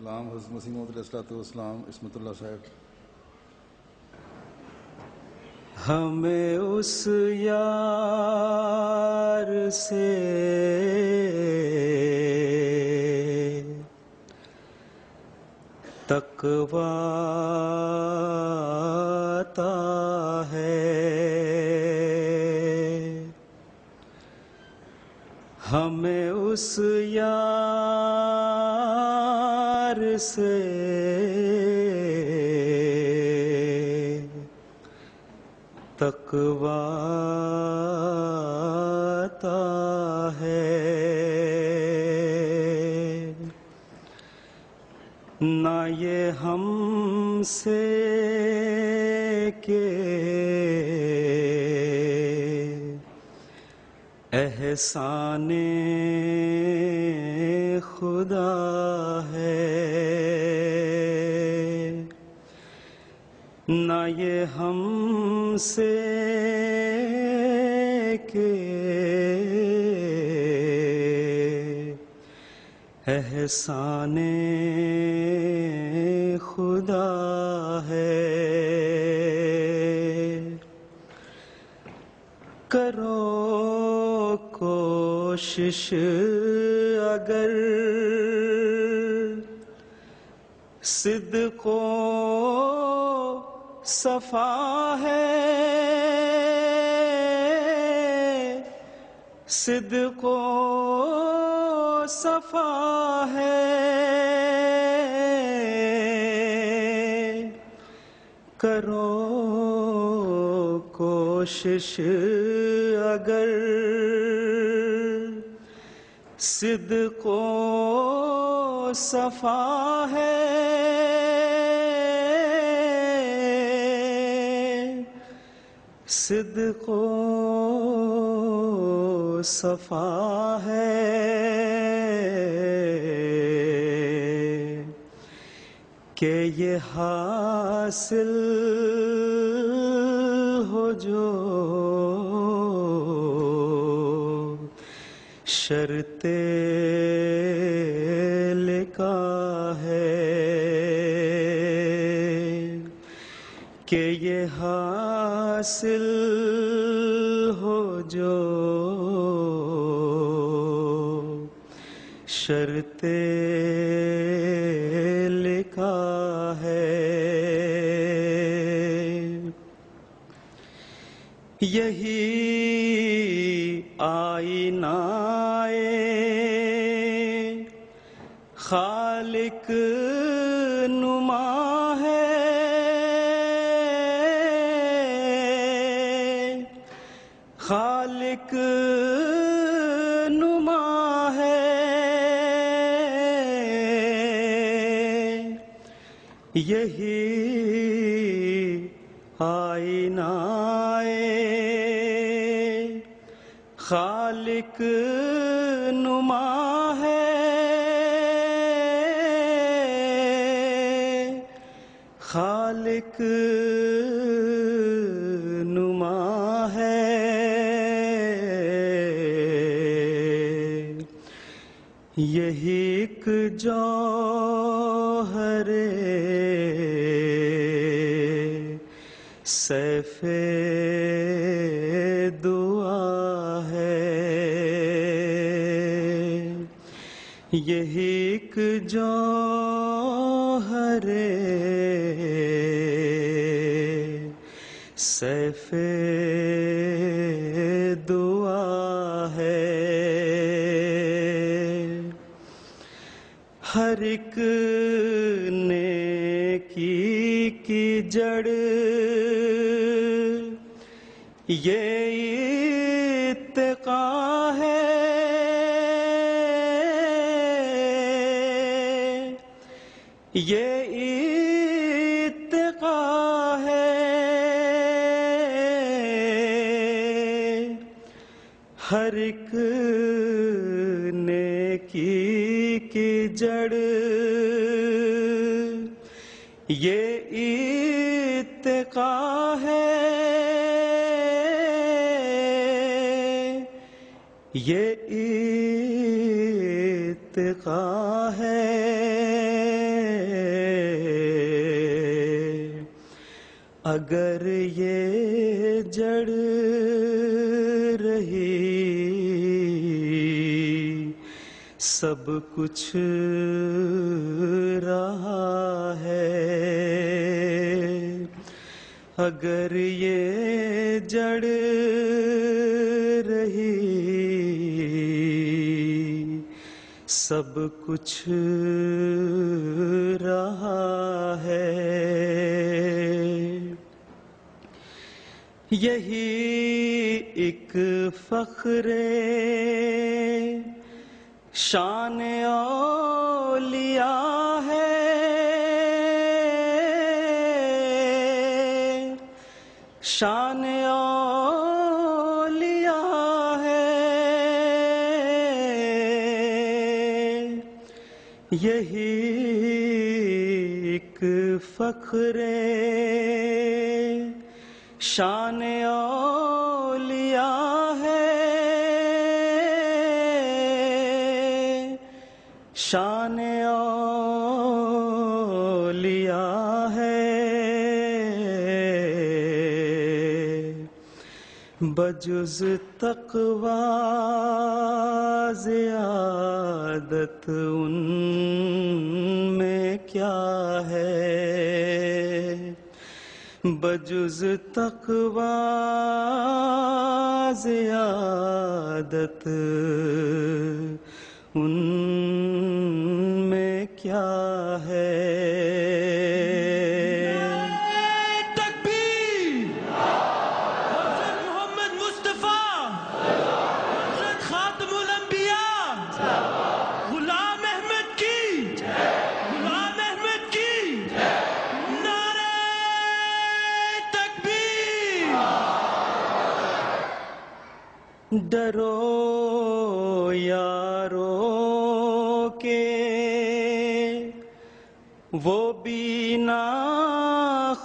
غلام حضرت مسیم علیہ السلاۃ والسلام، عصمت اللہ صاحب۔ ہمیں اس یار سے تقوی ہے۔ ہمیں اس یار سے۔ تقوی ہے۔ نہ یہ ہم سے کہ احسان خدا ہے۔ نہ یہ ہم سے کہ احسان خدا ہے کرو کوشش اگر صدق و صفا ہے صدق و صفا ہے۔ کرو کوشش اگر صدق و صفا ہے۔ صدق و صفا ہے۔ کہ یہ حاصل جو شرط لکھا ہے کہ یہ حاصل ہو جو شرط لکھا یہی آئینہ خالق نما ہے۔ خالق نما ہے۔ یہی آئینہ خالق نما ہے۔ خالق نما ہے۔ یہی ایک جوہر سیف دعا ہے۔ یہی ایک جوہر سیف کی جڑ۔ یہ اتقا ہے۔ یہ اتقا ہے۔ ہر ایک نیکی کی جڑ۔ یہ اتقا ہے۔ یہ اتقا ہے۔ اگر یہ جڑ سب کچھ رہا ہے۔ اگر یہ جڑ رہی، سب کچھ رہا ہے۔ یہی ایک فخر شان اولیاء ہے۔ شان اولیاء ہے۔ یہی ایک فخر شان اولیاء شان اولیاء ہے۔ بجز تقوی، زیادت ان میں کیا ہے؟ بجز تقوی، زیادت ان میں کیا ہے؟ تکبیر! حضرت محمد مصطفیٰ! حضرت خاتم الانبیاء! غلام احمد کی! غلام احمد کی! نعرہ تکبیر! ڈرو یارو کے وہ بینا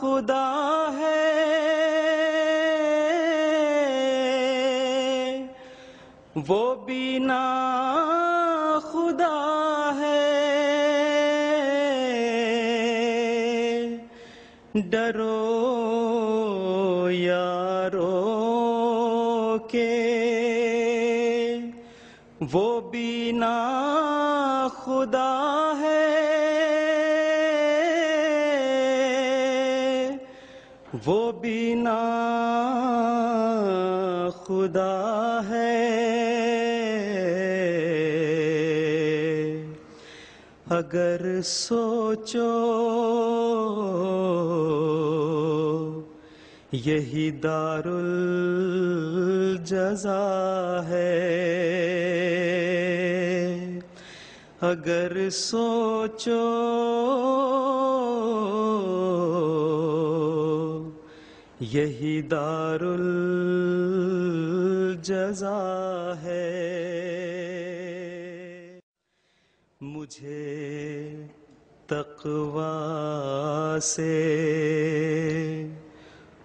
خدا ہے۔ وہ بینا خدا ہے۔ ڈرو یارو کے۔ وہ بینا خدا ہے۔ وہ بینا خدا ہے۔ اگر سوچو یہی دار الجزا ہے۔ اگر سوچو یہی دار الجزا ہے۔ مجھے تقوی سے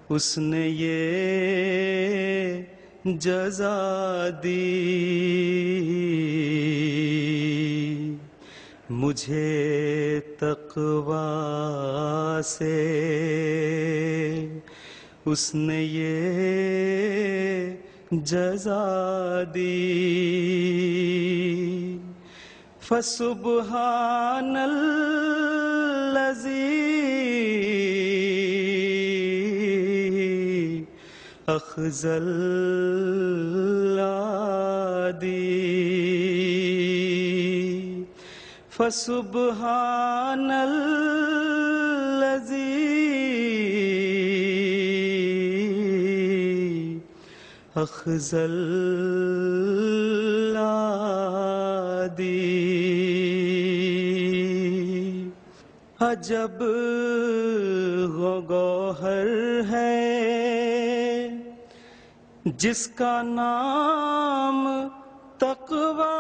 اس نے یہ جزا دی۔ مجھے تقوی سے اس نے یہ جزا دی۔ فسبحان الذي أخزى العادي فسبحان الذي أخزى العادي عجب گوہر ہے جس کا نام تقوی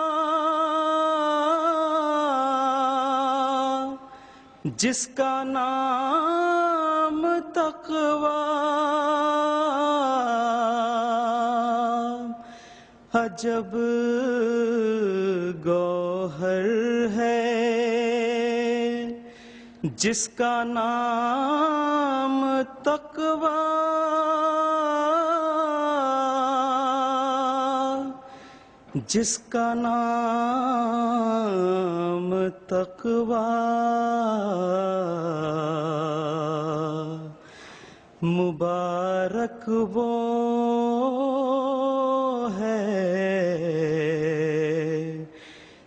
جس کا نام تقوی۔ عجب گوہر ہے جس کا نام تقوی جس کا نام تقوی مبارک وہ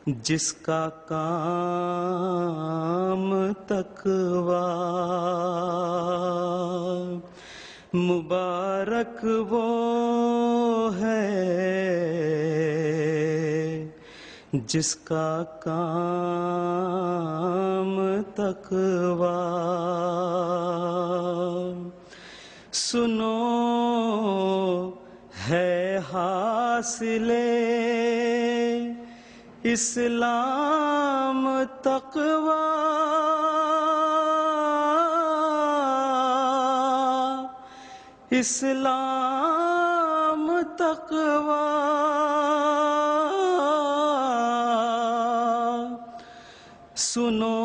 جس کا کام تقوی مبارک وہ ہے جس کا کام تقوی۔ سنو ہے حاصل اسلام تقوی اسلام تقوی سنو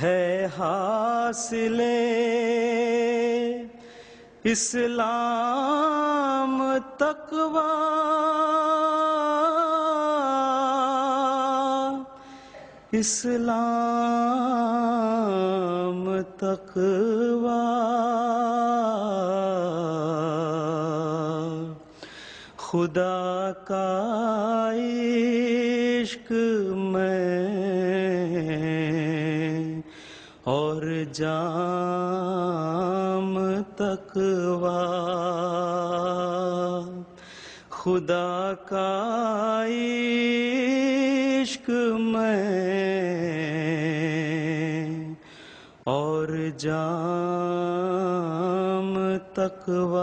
ہے حاصل اسلام تقوی اسلام تقوی خدا کا عشق میں اور جام تقوی خدا کا عشق میں اور جام تقوی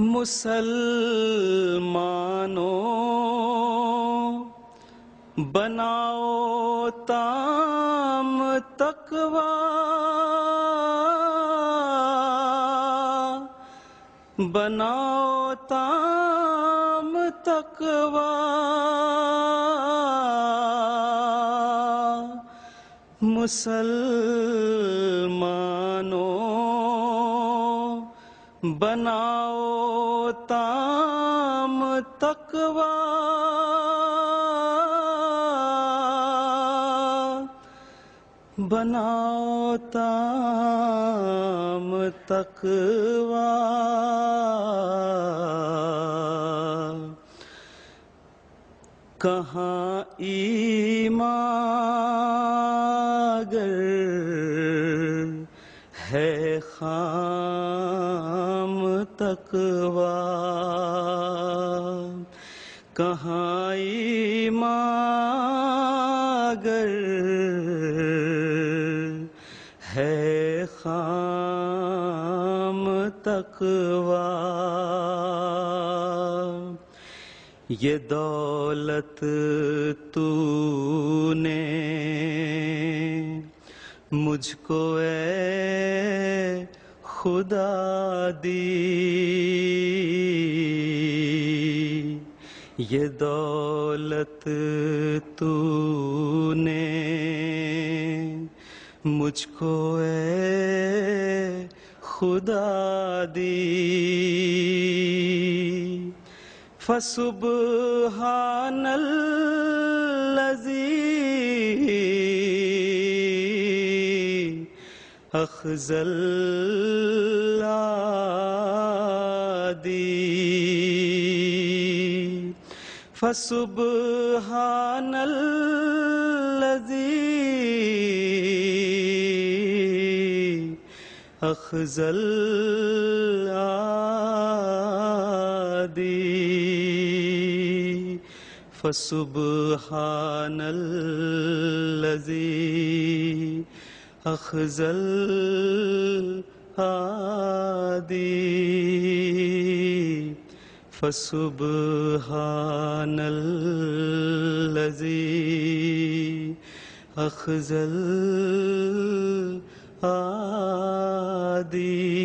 مسلمانوں بناؤ تام تقوی۔ بناؤ تام تقوی۔ مسلمانوں بناؤ تام تقوی۔ بناؤ تام تقوی۔ کہاں ایماگر ہے خام تقوی کہاں ایماگر ہے خام تقوی یہ دولت تو نے مجھ کو اے خدا دی۔ یہ دولت تو نے مجھ کو اے خدا دی۔ فسبحان الذي أخزل عادي فسبحان الذي أخزل عادي فسبحان الذي أخزى الهادي فسبحان الذي أخزى الهادي